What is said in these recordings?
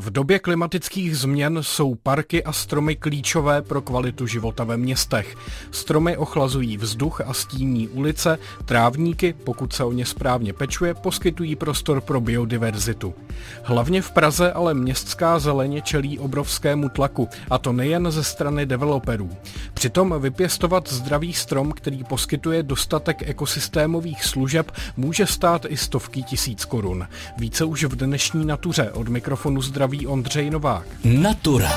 V době klimatických změn jsou parky a stromy klíčové pro kvalitu života ve městech. Stromy ochlazují vzduch a stíní ulice, trávníky, pokud se o ně správně pečuje, poskytují prostor pro biodiverzitu. Hlavně v Praze ale městská zeleně čelí obrovskému tlaku, a to nejen ze strany developerů. Přitom vypěstovat zdravý strom, který poskytuje dostatek ekosystémových služeb, může stát i stovky tisíc korun. Více už v dnešní natuře od mikrofonu zdraví zdraví Ondřej Novák. Natura.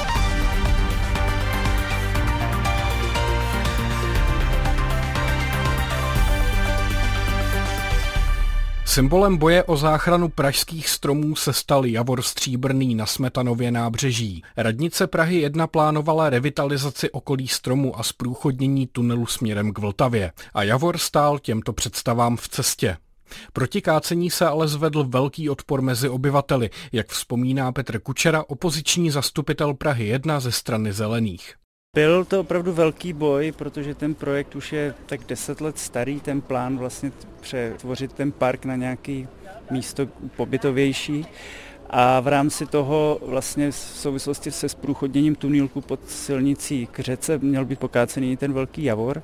Symbolem boje o záchranu pražských stromů se stal Javor Stříbrný na Smetanově nábřeží. Radnice Prahy 1 plánovala revitalizaci okolí stromu a zprůchodnění tunelu směrem k Vltavě. A Javor stál těmto představám v cestě. Proti kácení se ale zvedl velký odpor mezi obyvateli, jak vzpomíná Petr Kučera, opoziční zastupitel Prahy 1 ze strany Zelených. Byl to opravdu velký boj, protože ten projekt už je tak deset let starý, ten plán vlastně přetvořit ten park na nějaký místo pobytovější. A v rámci toho vlastně v souvislosti se sprůchodněním tunilku pod silnicí k řece měl být pokácený ten velký javor.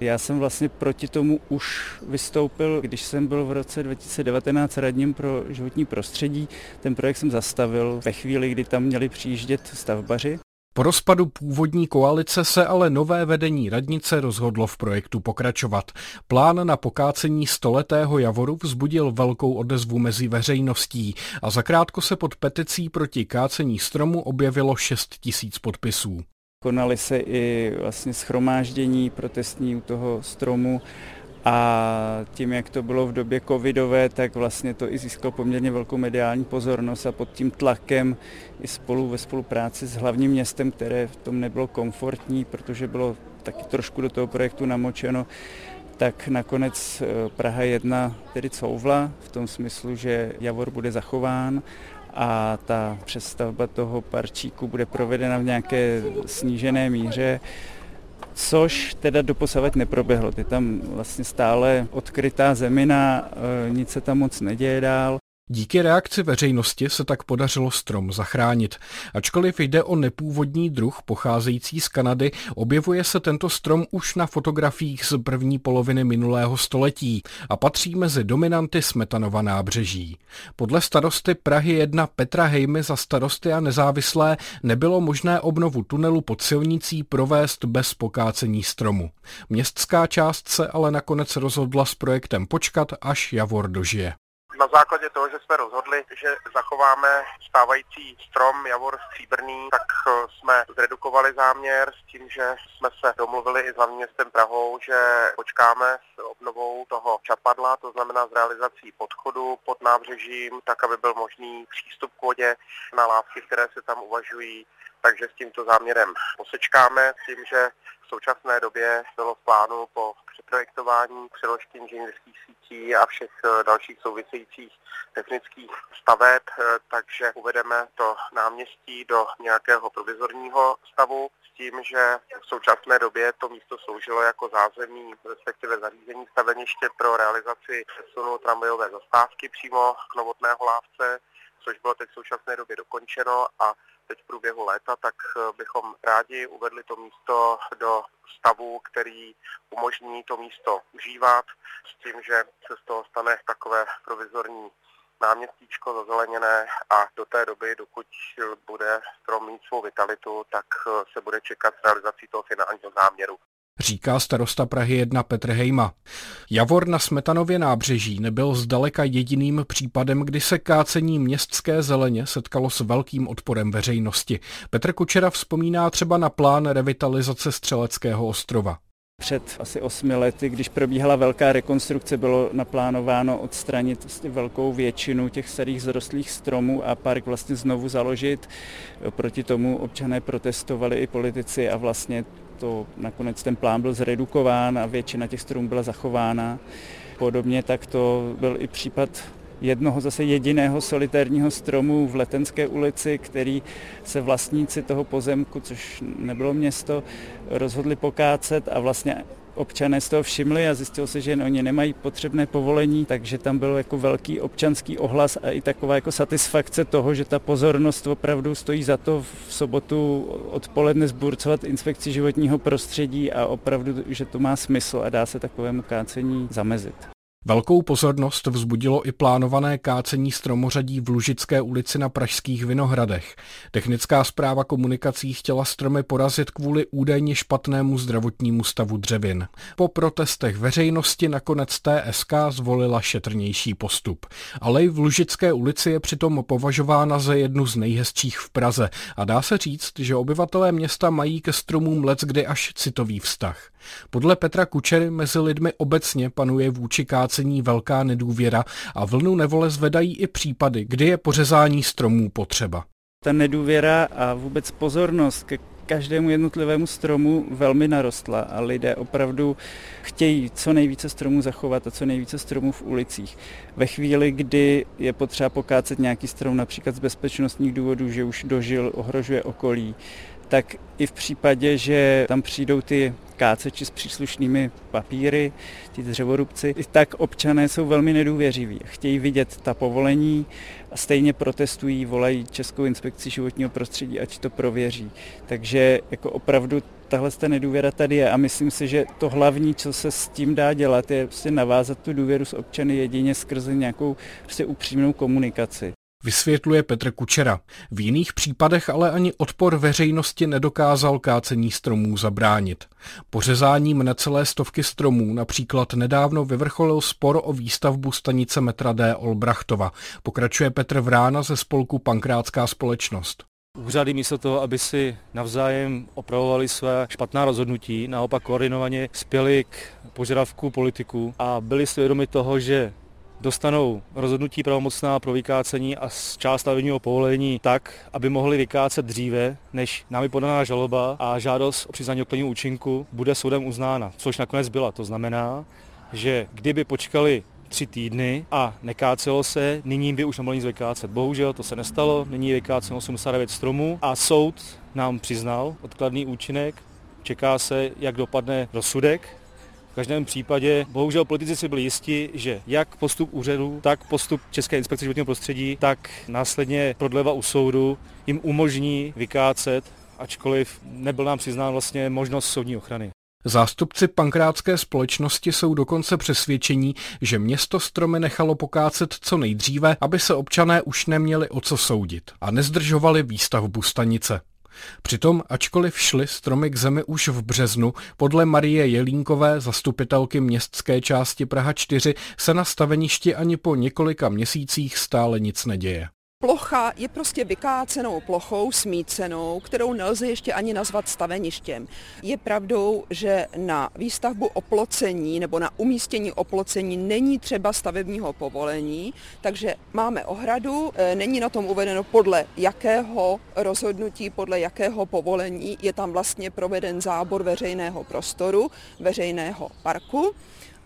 Já jsem vlastně proti tomu už vystoupil, když jsem byl v roce 2019 radním pro životní prostředí. Ten projekt jsem zastavil ve chvíli, kdy tam měli přijíždět stavbaři. Po rozpadu původní koalice se ale nové vedení radnice rozhodlo v projektu pokračovat. Plán na pokácení stoletého javoru vzbudil velkou odezvu mezi veřejností a zakrátko se pod peticí proti kácení stromu objevilo 6 tisíc podpisů. Konaly se i vlastně schromáždění protestní u toho stromu a tím, jak to bylo v době covidové, tak vlastně to i získalo poměrně velkou mediální pozornost a pod tím tlakem i spolu ve spolupráci s hlavním městem, které v tom nebylo komfortní, protože bylo taky trošku do toho projektu namočeno, tak nakonec eh, Praha 1 tedy couvla v tom smyslu, že Javor bude zachován a ta přestavba toho parčíku bude provedena v nějaké snížené míře což teda doposavat neproběhlo. Je tam vlastně stále odkrytá zemina, e, nic se tam moc neděje dál. Díky reakci veřejnosti se tak podařilo strom zachránit. Ačkoliv jde o nepůvodní druh pocházející z Kanady, objevuje se tento strom už na fotografiích z první poloviny minulého století a patří mezi dominanty Smetanova nábřeží. Podle starosty Prahy 1 Petra Hejmy za starosty a nezávislé nebylo možné obnovu tunelu pod silnicí provést bez pokácení stromu. Městská část se ale nakonec rozhodla s projektem počkat, až Javor dožije na základě toho, že jsme rozhodli, že zachováme stávající strom Javor stříbrný, tak eh, jsme zredukovali záměr s tím, že jsme se domluvili i s hlavním městem Prahou, že počkáme s obnovou toho čapadla, to znamená s realizací podchodu pod nábřežím, tak aby byl možný přístup k vodě na lávky, které se tam uvažují takže s tímto záměrem posečkáme s tím, že v současné době bylo v plánu po přeprojektování přeložky inženýrských sítí a všech eh, dalších souvisejících technických staveb, eh, takže uvedeme to náměstí do nějakého provizorního stavu s tím, že v současné době to místo sloužilo jako zázemí, respektive zařízení staveniště pro realizaci přesunu tramvajové zastávky přímo k novotné lávce, což bylo teď v současné době dokončeno a teď v průběhu léta, tak eh, bychom rádi uvedli to místo do stavu, který umožní to místo užívat s tím, že se z toho stane takové provizorní náměstíčko zazeleněné a do té doby, dokud bude strom mít svou vitalitu, tak eh, se bude čekat s realizací toho finálního záměru říká starosta Prahy 1 Petr Hejma. Javor na Smetanově nábřeží nebyl zdaleka jediným případem, kdy se kácení městské zeleně setkalo s velkým odporem veřejnosti. Petr Kučera vzpomíná třeba na plán revitalizace Střeleckého ostrova. Před asi osmi lety, když probíhala velká rekonstrukce, bylo naplánováno odstranit vlastně velkou většinu těch starých zrostlých stromů a park vlastně znovu založit. Proti tomu občané protestovali i politici a vlastně to nakonec ten plán byl zredukován a většina těch stromů byla zachována. Podobně tak to byl i případ jednoho zase jediného solitérního stromu v Letenské ulici, který se vlastníci toho pozemku, což nebylo město, rozhodli pokácet a vlastně občané z toho všimli a zjistilo se, že oni nemají potřebné povolení, takže tam byl jako velký občanský ohlas a i taková jako satisfakce toho, že ta pozornost opravdu stojí za to v sobotu odpoledne zburcovat inspekci životního prostředí a opravdu, že to má smysl a dá se takovému kácení zamezit. Velkou pozornost vzbudilo i plánované kácení stromořadí v Lužické ulici na Pražských Vinohradech. Technická zpráva komunikací chtěla stromy porazit kvůli údajně špatnému zdravotnímu stavu dřevin. Po protestech veřejnosti nakonec TSK zvolila šetrnější postup. Alej v Lužické ulici je přitom považována za jednu z nejhezčích v Praze a dá se říct, že obyvatelé města mají ke stromům let kdy až citový vztah. Podle Petra Kučery mezi lidmi obecně panuje vůči kácení velká nedůvěra a vlnu nevole zvedají i případy, kdy je pořezání stromů potřeba. Ta nedůvěra a vůbec pozornost ke každému jednotlivému stromu velmi narostla a lidé opravdu chtějí co nejvíce stromů zachovat a co nejvíce stromů v ulicích. Ve chvíli, kdy je potřeba pokácet nějaký strom například z bezpečnostních důvodů, že už dožil, ohrožuje okolí, tak i v případě, že tam přijdou ty káceči s příslušnými papíry, ti dřevorubci, tak občané jsou velmi nedůvěřiví. Chtějí vidět ta povolení a stejně protestují, volají Českou inspekci životního prostředí, ať to prověří. Takže jako opravdu tahle nedůvěra tady je a myslím si, že to hlavní, co se s tím dá dělat, je prostě navázat tu důvěru s občany jedině skrze nějakou prostě upřímnou komunikaci. Vysvětluje Petr Kučera. V jiných případech ale ani odpor veřejnosti nedokázal kácení stromů zabránit. Pořezáním necelé stovky stromů například nedávno vyvrcholil spor o výstavbu stanice metra D. Olbrachtova. Pokračuje Petr Vrána ze spolku Pankrátská společnost. Úřady místo toho, aby si navzájem opravovali své špatná rozhodnutí, naopak koordinovaně spěli k požadavku politiků a byli si vědomi toho, že dostanou rozhodnutí pravomocná pro vykácení a část stavebního povolení tak, aby mohli vykácet dříve, než námi podaná žaloba a žádost o přiznání okladního účinku bude soudem uznána, což nakonec byla. To znamená, že kdyby počkali tři týdny a nekácelo se, nyní by už nemohli nic vykácet. Bohužel to se nestalo, nyní je vykáceno 89 stromů a soud nám přiznal odkladný účinek. Čeká se, jak dopadne rozsudek v každém případě bohužel politici si byli jisti, že jak postup úřadu, tak postup České inspekce životního prostředí, tak následně prodleva u soudu jim umožní vykácet, ačkoliv nebyl nám přiznán vlastně možnost soudní ochrany. Zástupci pankrátské společnosti jsou dokonce přesvědčení, že město stromy nechalo pokácet co nejdříve, aby se občané už neměli o co soudit a nezdržovali výstavbu stanice. Přitom, ačkoliv šly stromy k zemi už v březnu, podle Marie Jelínkové, zastupitelky městské části Praha 4, se na staveništi ani po několika měsících stále nic neděje. Plocha je prostě vykácenou plochou, smícenou, kterou nelze ještě ani nazvat staveništěm. Je pravdou, že na výstavbu oplocení nebo na umístění oplocení není třeba stavebního povolení, takže máme ohradu, e, není na tom uvedeno podle jakého rozhodnutí, podle jakého povolení je tam vlastně proveden zábor veřejného prostoru, veřejného parku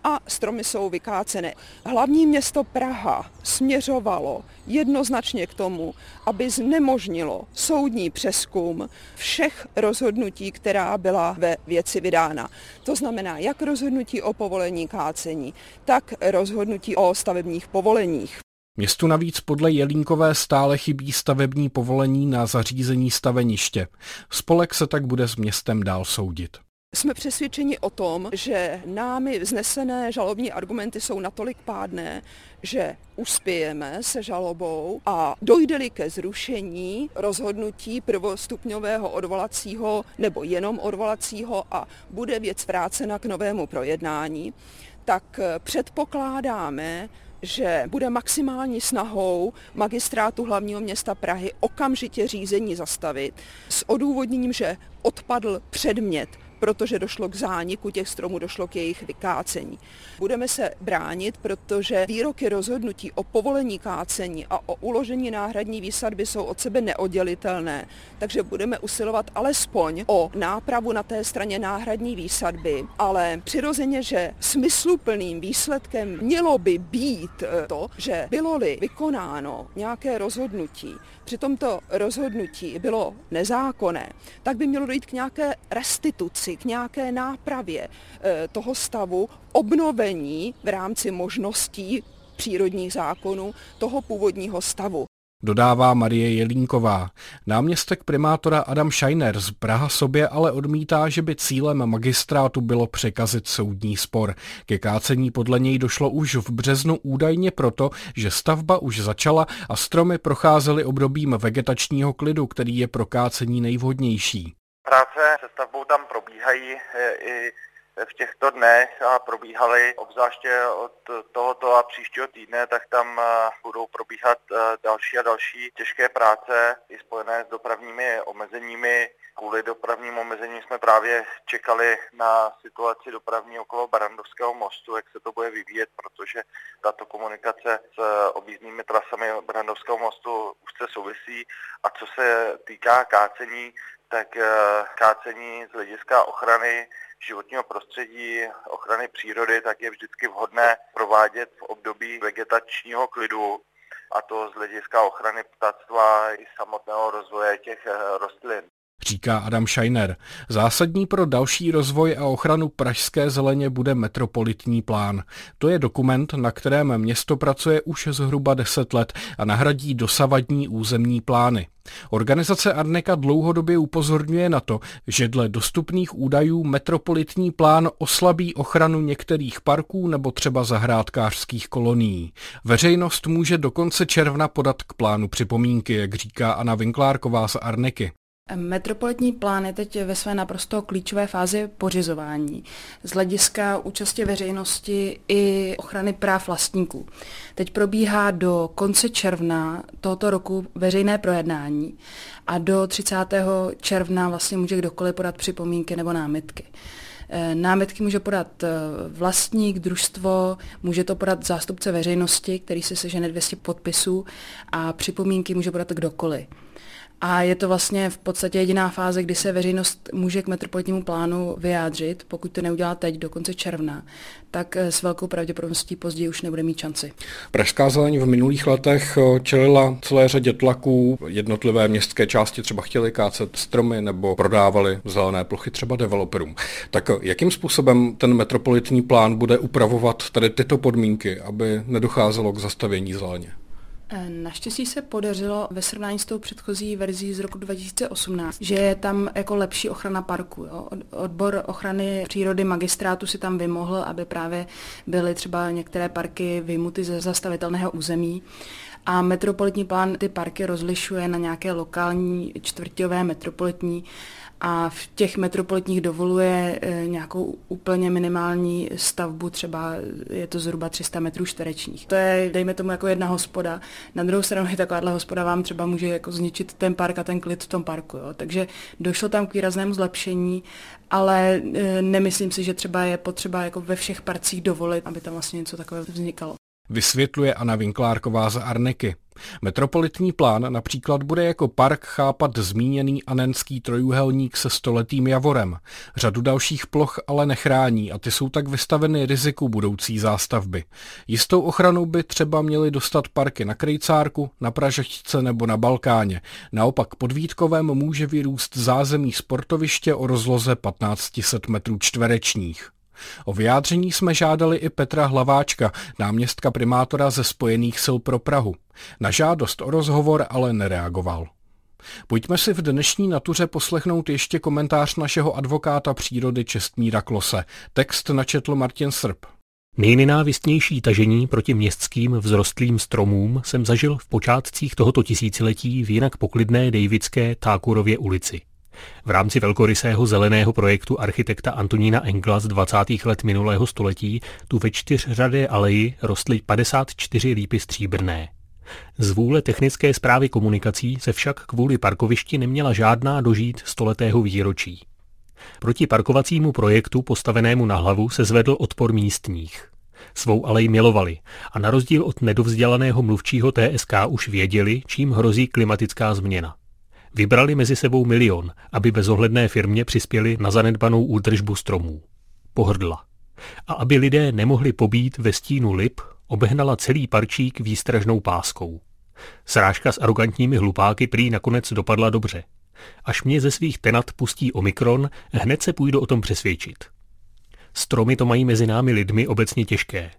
a stromy jsou vykácené. Hlavní město Praha směřovalo jednoznačně k tomu, aby znemožnilo soudní přeskum všech rozhodnutí, která byla ve věci vydána. To znamená jak rozhodnutí o povolení kácení, tak rozhodnutí o stavebních povoleních. Městu navíc podle Jelínkové stále chybí stavební povolení na zařízení staveniště. Spolek se tak bude s městem dál soudit. Jsme přesvědčeni o tom, že námi vznesené žalobní argumenty jsou natolik pádné, že uspějeme se žalobou a dojde-li ke zrušení rozhodnutí prvostupňového odvolacího nebo jenom odvolacího a bude věc vrácena k novému projednání, tak předpokládáme, že bude maximální snahou magistrátu hlavního města Prahy okamžitě řízení zastavit s odůvodněním, že odpadl předmět protože došlo k zániku těch stromů, došlo k jejich vykácení. Budeme se bránit, protože výroky rozhodnutí o povolení kácení a o uložení náhradní výsadby jsou od sebe neoddělitelné, takže budeme usilovat alespoň o nápravu na té straně náhradní výsadby, ale přirozeně, že smysluplným výsledkem mělo by být eh, to, že bylo-li vykonáno nějaké rozhodnutí, při tomto rozhodnutí bylo nezákonné, tak by mělo dojít k nějaké restituci pomoci k nějaké nápravě eh, toho stavu, obnovení v rámci možností přírodních zákonů toho původního stavu dodává Marie Jelínková. Náměstek primátora Adam Scheiner z Praha sobě ale odmítá, že by cílem magistrátu bylo překazit soudní spor. Ke kácení podle něj došlo už v březnu údajně proto, že stavba už začala a stromy procházely obdobím vegetačního klidu, který je pro kácení nejvhodnější. Práce se stavbou tam probíhají i v těchto dnech a probíhaly obzvláště od tohoto a příštího týdne, tak tam eh, budou probíhat eh, další a další těžké práce i spojené s dopravními omezeními. Kvůli dopravním omezením jsme právě čekali na situaci dopravní okolo Barandovského mostu, jak se to bude vyvíjet, protože tato komunikace s objízdnými trasami Barandovského mostu už se souvisí. A co se týká kácení, tak eh, kácení z hlediska ochrany životního prostředí, ochrany přírody, tak je vždycky vhodné provádět v období vegetačního klidu, a to z hlediska ochrany ptactva i samotného rozvoje těch eh, rostlin říká Adam Scheiner. Zásadní pro další rozvoj a ochranu pražské zeleně bude metropolitní plán. To je dokument, na kterém město pracuje už zhruba 10 let a nahradí dosavadní územní plány. Organizace Arneka dlouhodobě upozorňuje na to, že dle dostupných údajů metropolitní plán oslabí ochranu některých parků nebo třeba zahrádkářských kolonií. Veřejnost může do konce června podat k plánu připomínky, jak říká Anna Vinklárková z Arneky. Metropolitní plán je teď ve své naprosto klíčové fázi pořizování z hlediska účasti veřejnosti i ochrany práv vlastníků. Teď probíhá do konce června tohoto roku veřejné projednání a do 30. června vlastně může kdokoliv podat připomínky nebo námitky. Eh, námitky může podat eh, vlastník, družstvo, může to podat zástupce veřejnosti, který se sežene 200 podpisů a připomínky může podat kdokoliv. A je to vlastně v podstatě jediná fáze, kdy se veřejnost může k metropolitnímu plánu vyjádřit. Pokud to neudělá teď, do konce června, tak eh, s velkou pravděpodobností později už nebude mít šanci. Pražská zeleň v minulých letech eh, čelila celé řadě tlaků. Jednotlivé městské části třeba chtěly kácet stromy nebo prodávali zelené plochy třeba developerům. Tak eh, jakým způsobem ten metropolitní plán bude upravovat tady tyto podmínky, aby nedocházelo k zastavění zeleně? Naštěstí se podařilo ve srovnání s tou předchozí verzí z roku 2018, že je tam jako lepší ochrana parku. Jo. Odbor ochrany přírody magistrátu si tam vymohl, aby právě byly třeba některé parky vymuty ze zastavitelného území. A metropolitní plán ty parky rozlišuje na nějaké lokální, čtvrťové, metropolitní a v těch metropolitních dovoluje e, nějakou úplně minimální stavbu, třeba je to zhruba 300 metrů čtverečních. To je, dejme tomu, jako jedna hospoda. Na druhou stranu je takováhle hospoda vám třeba může jako zničit ten park a ten klid v tom parku. Jo. Takže došlo tam k výraznému zlepšení, ale e, nemyslím si, že třeba je potřeba jako ve všech parcích dovolit, aby tam vlastně něco takového vznikalo. Vysvětluje Anna Vinklárková z Arneky. Metropolitní plán například bude jako park chápat zmíněný anenský trojuhelník se stoletým javorem. Řadu dalších ploch ale nechrání a ty jsou tak vystaveny riziku budoucí zástavby. Jistou ochranu by třeba měly dostat parky na Krejcárku, na Pražečce nebo na Balkáně. Naopak pod Vítkovem může vyrůst zázemí sportoviště o rozloze 1500 metrů čtverečních. O vyjádření jsme žádali i Petra Hlaváčka, náměstka primátora ze Spojených sil pro Prahu. Na žádost o rozhovor ale nereagoval. Pojďme si v dnešní natuře poslechnout ještě komentář našeho advokáta přírody Čestmíra Klose. Text načetl Martin Srb. Nejnenávistnější tažení proti městským vzrostlým stromům jsem zažil v počátcích tohoto tisíciletí v jinak poklidné Davidské Tákurově ulici. V rámci velkorysého zeleného projektu architekta Antonína Engla z 20. let minulého století tu ve čtyřřadé aleji rostly 54 lípy stříbrné. Z vůle technické zprávy komunikací se však kvůli parkovišti neměla žádná dožít stoletého výročí. Proti parkovacímu projektu postavenému na hlavu se zvedl odpor místních. Svou alej milovali a na rozdíl od nedovzdělaného mluvčího TSK už věděli, čím hrozí klimatická změna. Vybrali mezi sebou milion, aby bezohledné firmě přispěli na zanedbanou údržbu stromů. Pohrdla. A aby lidé nemohli pobít ve stínu lip, obehnala celý parčík výstražnou páskou. Srážka s arrogantními hlupáky prý nakonec dopadla dobře. Až mě ze svých tenat pustí Omikron, hned se půjdu o tom přesvědčit. Stromy to mají mezi námi lidmi obecně těžké.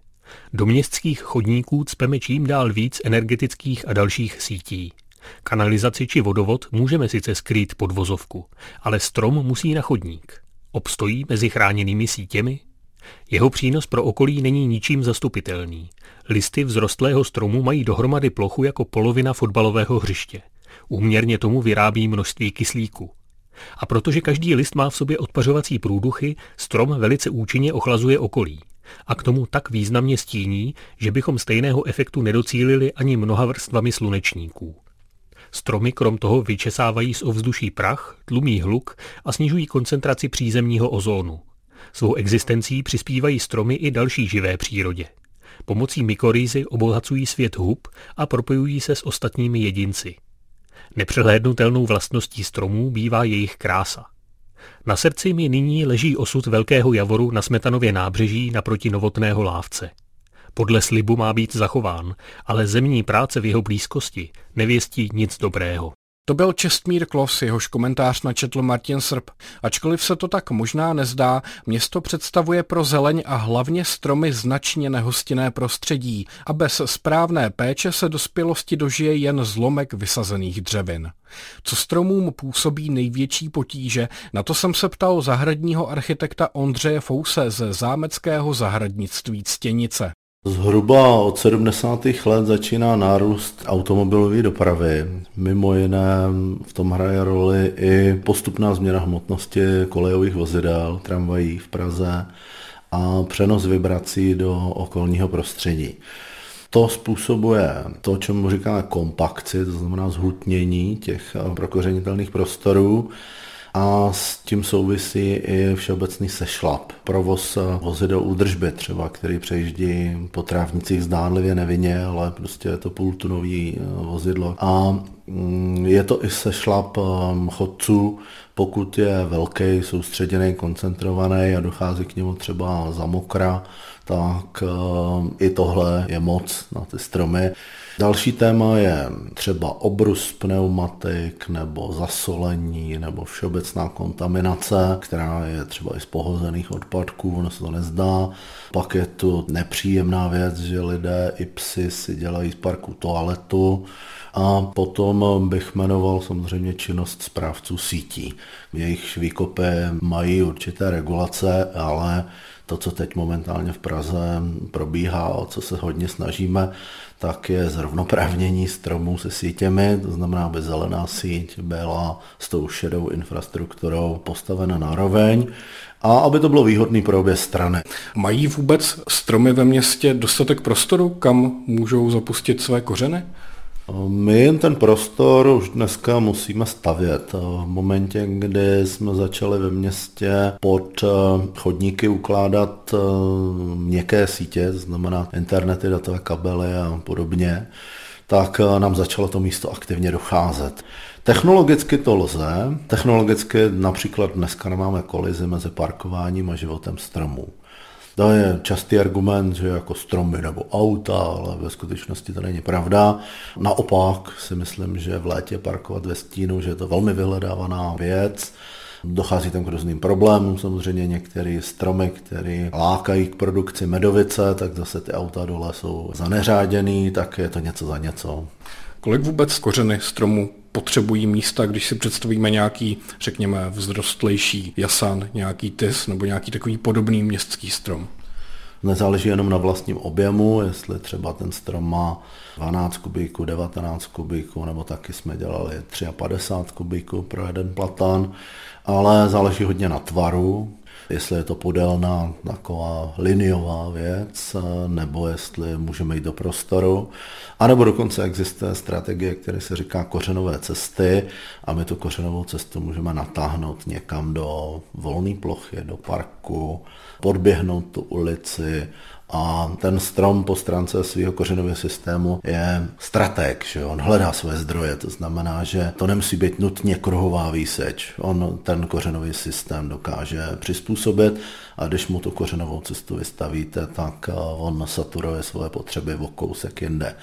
Do městských chodníků cpeme čím dál víc energetických a dalších sítí. Kanalizaci či vodovod můžeme sice skrýt pod vozovku, ale strom musí na chodník. Obstojí mezi chráněnými sítěmi? Jeho přínos pro okolí není ničím zastupitelný. Listy vzrostlého stromu mají dohromady plochu jako polovina fotbalového hřiště. Úměrně tomu vyrábí množství kyslíku. A protože každý list má v sobě odpařovací průduchy, strom velice účinně ochlazuje okolí. A k tomu tak významně stíní, že bychom stejného efektu nedocílili ani mnoha vrstvami slunečníků. Stromy krom toho vyčesávají z ovzduší prach, tlumí hluk a snižují koncentraci přízemního ozónu. Svou existencí přispívají stromy i další živé přírodě. Pomocí mykorýzy obohacují svět hub a propojují se s ostatními jedinci. Nepřehlédnutelnou vlastností stromů bývá jejich krása. Na srdci mi nyní leží osud Velkého Javoru na Smetanově nábřeží naproti Novotného lávce. Podle slibu má být zachován, ale zemní práce v jeho blízkosti nevěstí nic dobrého. To byl Čestmír Klos, jehož komentář načetl Martin Srb. Ačkoliv se to tak možná nezdá, město představuje pro zeleň a hlavně stromy značně nehostinné prostředí a bez správné péče se dospělosti dožije jen zlomek vysazených dřevin. Co stromům působí největší potíže, na to jsem se ptal zahradního architekta Ondřeje Fouse ze zámeckého zahradnictví Stěnice. Zhruba od 70. let začíná nárůst automobilové dopravy. Mimo jiné v tom hraje roli i postupná změna hmotnosti kolejových vozidel, tramvají v Praze a přenos vibrací do okolního prostředí. To způsobuje to, čemu říkáme kompakci, to znamená zhutnění těch prokořenitelných prostorů, a s tím souvisí i všeobecný sešlap. Provoz vozidel údržby třeba, který přejíždí po trávnicích zdánlivě nevinně, ale prostě je to půltunový eh, vozidlo. A mm, je to i sešlap eh, chodců, pokud je velký, soustředěný, koncentrovaný a dochází k němu třeba za mokra, tak eh, i tohle je moc na ty stromy. Další téma je třeba obrus pneumatik nebo zasolení nebo všeobecná kontaminace, která je třeba i z pohozených odpadků, ono se to nezdá. Pak je tu nepříjemná věc, že lidé i psy si dělají z parku toaletu. A potom bych jmenoval samozřejmě činnost správců sítí. Jejich výkopy mají určité regulace, ale to, co teď momentálně v Praze probíhá, o co se hodně snažíme, tak je zrovnoprávnění stromů se sítěmi, to znamená, aby zelená síť byla s tou šedou infrastrukturou postavena na roveň a aby to bylo výhodné pro obě strany. Mají vůbec stromy ve městě dostatek prostoru, kam můžou zapustit své kořeny? My jen ten prostor už dneska musíme stavět. V momentě, kdy jsme začali ve městě pod eh, chodníky ukládat eh, měkké sítě, znamená internety, datové kabely a podobně, tak eh, nám začalo to místo aktivně docházet. Technologicky to lze. Technologicky například dneska nemáme kolizi mezi parkováním a životem stromů. To je častý argument, že jako stromy nebo auta, ale ve skutečnosti to není pravda. Naopak si myslím, že v létě parkovat ve stínu, že je to velmi vyhledávaná věc. Dochází tam k různým problémům, samozřejmě některé stromy, které lákají k produkci medovice, tak zase ty auta dole jsou zaneřáděný, tak je to něco za něco. Kolik vůbec kořeny stromu potřebují místa, když si představíme nějaký, řekněme, vzrostlejší jasan, nějaký tis nebo nějaký takový podobný městský strom? Nezáleží jenom na vlastním objemu, jestli třeba ten strom má 12 kubíků, 19 kubíků, nebo taky jsme dělali 53 kubíků pro jeden platán, ale záleží hodně na tvaru, jestli je to podélná taková liniová věc, nebo jestli můžeme jít do prostoru. A nebo dokonce existuje strategie, která se říká kořenové cesty a my tu kořenovou cestu můžeme natáhnout někam do volné plochy, do parku, podběhnout tu ulici a ten strom po stránce svého kořenového systému je strateg, že on hledá své zdroje, to znamená, že to nemusí být nutně kruhová výseč. On ten kořenový systém dokáže přizpůsobit a když mu tu kořenovou cestu vystavíte, tak eh, on saturuje svoje potřeby o kousek jinde.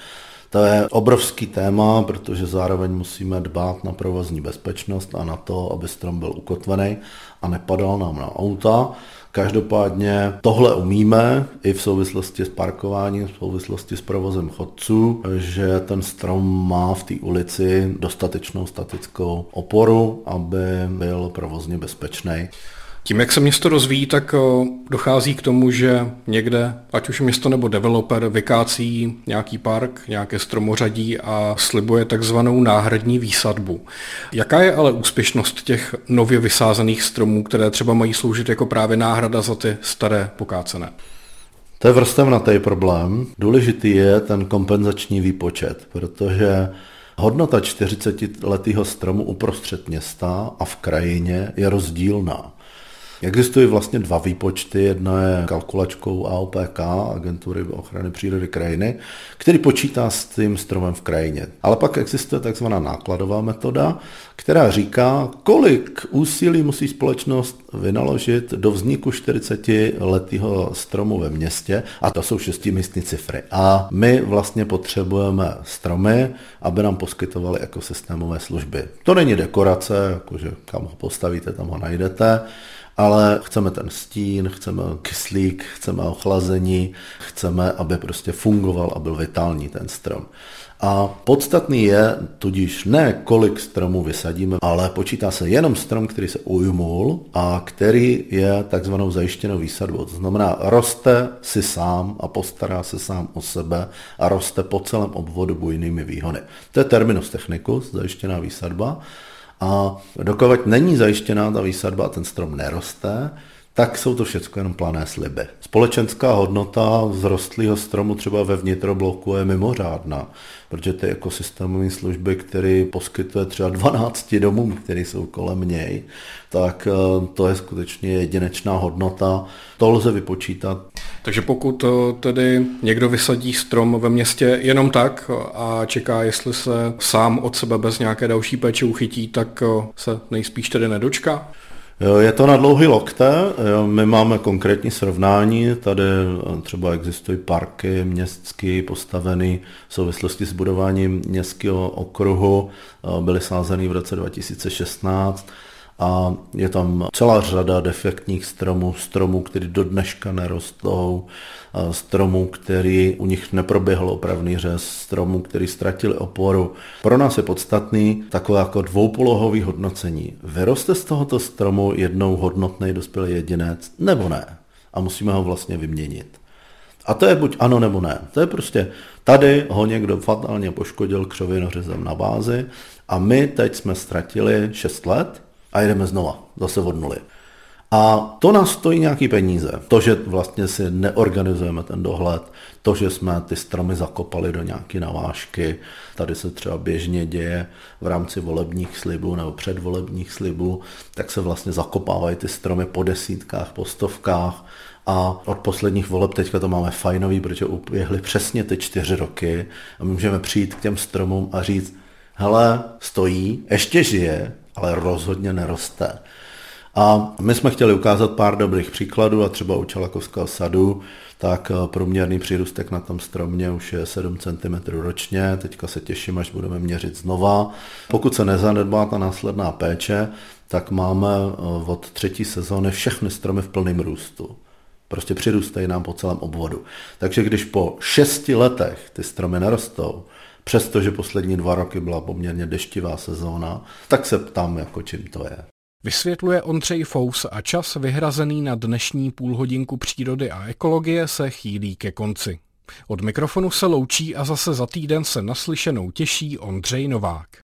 To je obrovský téma, protože zároveň musíme dbát na provozní bezpečnost a na to, aby strom byl ukotvený a nepadal nám na auta. Každopádně tohle umíme i v souvislosti s parkováním, v souvislosti s provozem chodců, že ten strom má v té ulici dostatečnou statickou oporu, aby byl provozně bezpečný. Tím, jak se město rozvíjí, tak dochází k tomu, že někde, ať už město nebo developer, vykácí nějaký park, nějaké stromořadí a slibuje takzvanou náhradní výsadbu. Jaká je ale úspěšnost těch nově vysázených stromů, které třeba mají sloužit jako právě náhrada za ty staré pokácené? To je vrstevnatý problém. Důležitý je ten kompenzační výpočet, protože hodnota 40 letého stromu uprostřed města a v krajině je rozdílná. Existují vlastně dva výpočty. Jedna je kalkulačkou AOPK, Agentury ochrany přírody krajiny, který počítá s tím stromem v krajině. Ale pak existuje takzvaná nákladová metoda, která říká, kolik úsilí musí společnost vynaložit do vzniku 40 letého stromu ve městě a to jsou šestimístní cifry. A my vlastně potřebujeme stromy, aby nám poskytovaly ekosystémové služby. To není dekorace, jakože kam ho postavíte, tam ho najdete, ale chceme ten stín, chceme kyslík, chceme ochlazení, chceme, aby prostě fungoval a byl vitální ten strom. A podstatný je tudíž ne, kolik stromů vysadíme, ale počítá se jenom strom, který se ujmul a který je takzvanou zajištěnou výsadbou. To znamená, roste si sám a postará se sám o sebe a roste po celém obvodu bujnými výhony. To je terminus technicus, zajištěná výsadba. A dokud není zajištěná ta výsadba a ten strom neroste, tak jsou to všechno jenom plané sliby. Společenská hodnota zrostlého stromu třeba ve vnitrobloku je mimořádná, protože ty ekosystémové služby, které poskytuje třeba 12 domů, které jsou kolem něj, tak eh, to je skutečně jedinečná hodnota. To lze vypočítat. Takže pokud eh, tedy někdo vysadí strom ve městě jenom tak a čeká, jestli se sám od sebe bez nějaké další péče uchytí, tak eh, se nejspíš tedy nedočká? Je to na dlouhý lokte, my máme konkrétní srovnání, tady třeba existují parky městské postaveny v souvislosti s budováním městského okruhu, byly sázeny v roce 2016 a je tam celá řada defektních stromů, stromů, které do dneška nerostou, stromů, který u nich neproběhl opravný řez, stromů, který ztratili oporu. Pro nás je podstatný takové jako dvoupolohový hodnocení. Vyroste z tohoto stromu jednou hodnotný dospělý jedinec, nebo ne? A musíme ho vlastně vyměnit. A to je buď ano nebo ne. To je prostě, tady ho někdo fatálně poškodil křovinořezem na bázi a my teď jsme ztratili 6 let a jedeme znova, zase od nuly. A to nás stojí nějaký peníze. To, že vlastně si neorganizujeme ten dohled, to, že jsme ty stromy zakopali do nějaké navážky, tady se třeba běžně děje v rámci volebních slibů nebo předvolebních slibů, tak se vlastně zakopávají ty stromy po desítkách, po stovkách a od posledních voleb teďka to máme fajnový, protože uběhly přesně ty čtyři roky a my můžeme přijít k těm stromům a říct, hele, stojí, ještě žije, ale rozhodně neroste. A my jsme chtěli ukázat pár dobrých příkladů a třeba u Čelakovského sadu, tak eh, průměrný přírůstek na tom stromě už je 7 cm ročně, teďka se těším, až budeme měřit znova. Pokud se nezanedbá ta následná péče, tak máme eh, od třetí sezóny všechny stromy v plném růstu. Prostě přirůstají nám po celém obvodu. Takže když po šesti letech ty stromy nerostou, přestože poslední dva roky byla poměrně deštivá sezóna, tak se ptám, jako čím to je. Vysvětluje Ondřej Fous a čas vyhrazený na dnešní půlhodinku přírody a ekologie se chýlí ke konci. Od mikrofonu se loučí a zase za týden se naslyšenou těší Ondřej Novák.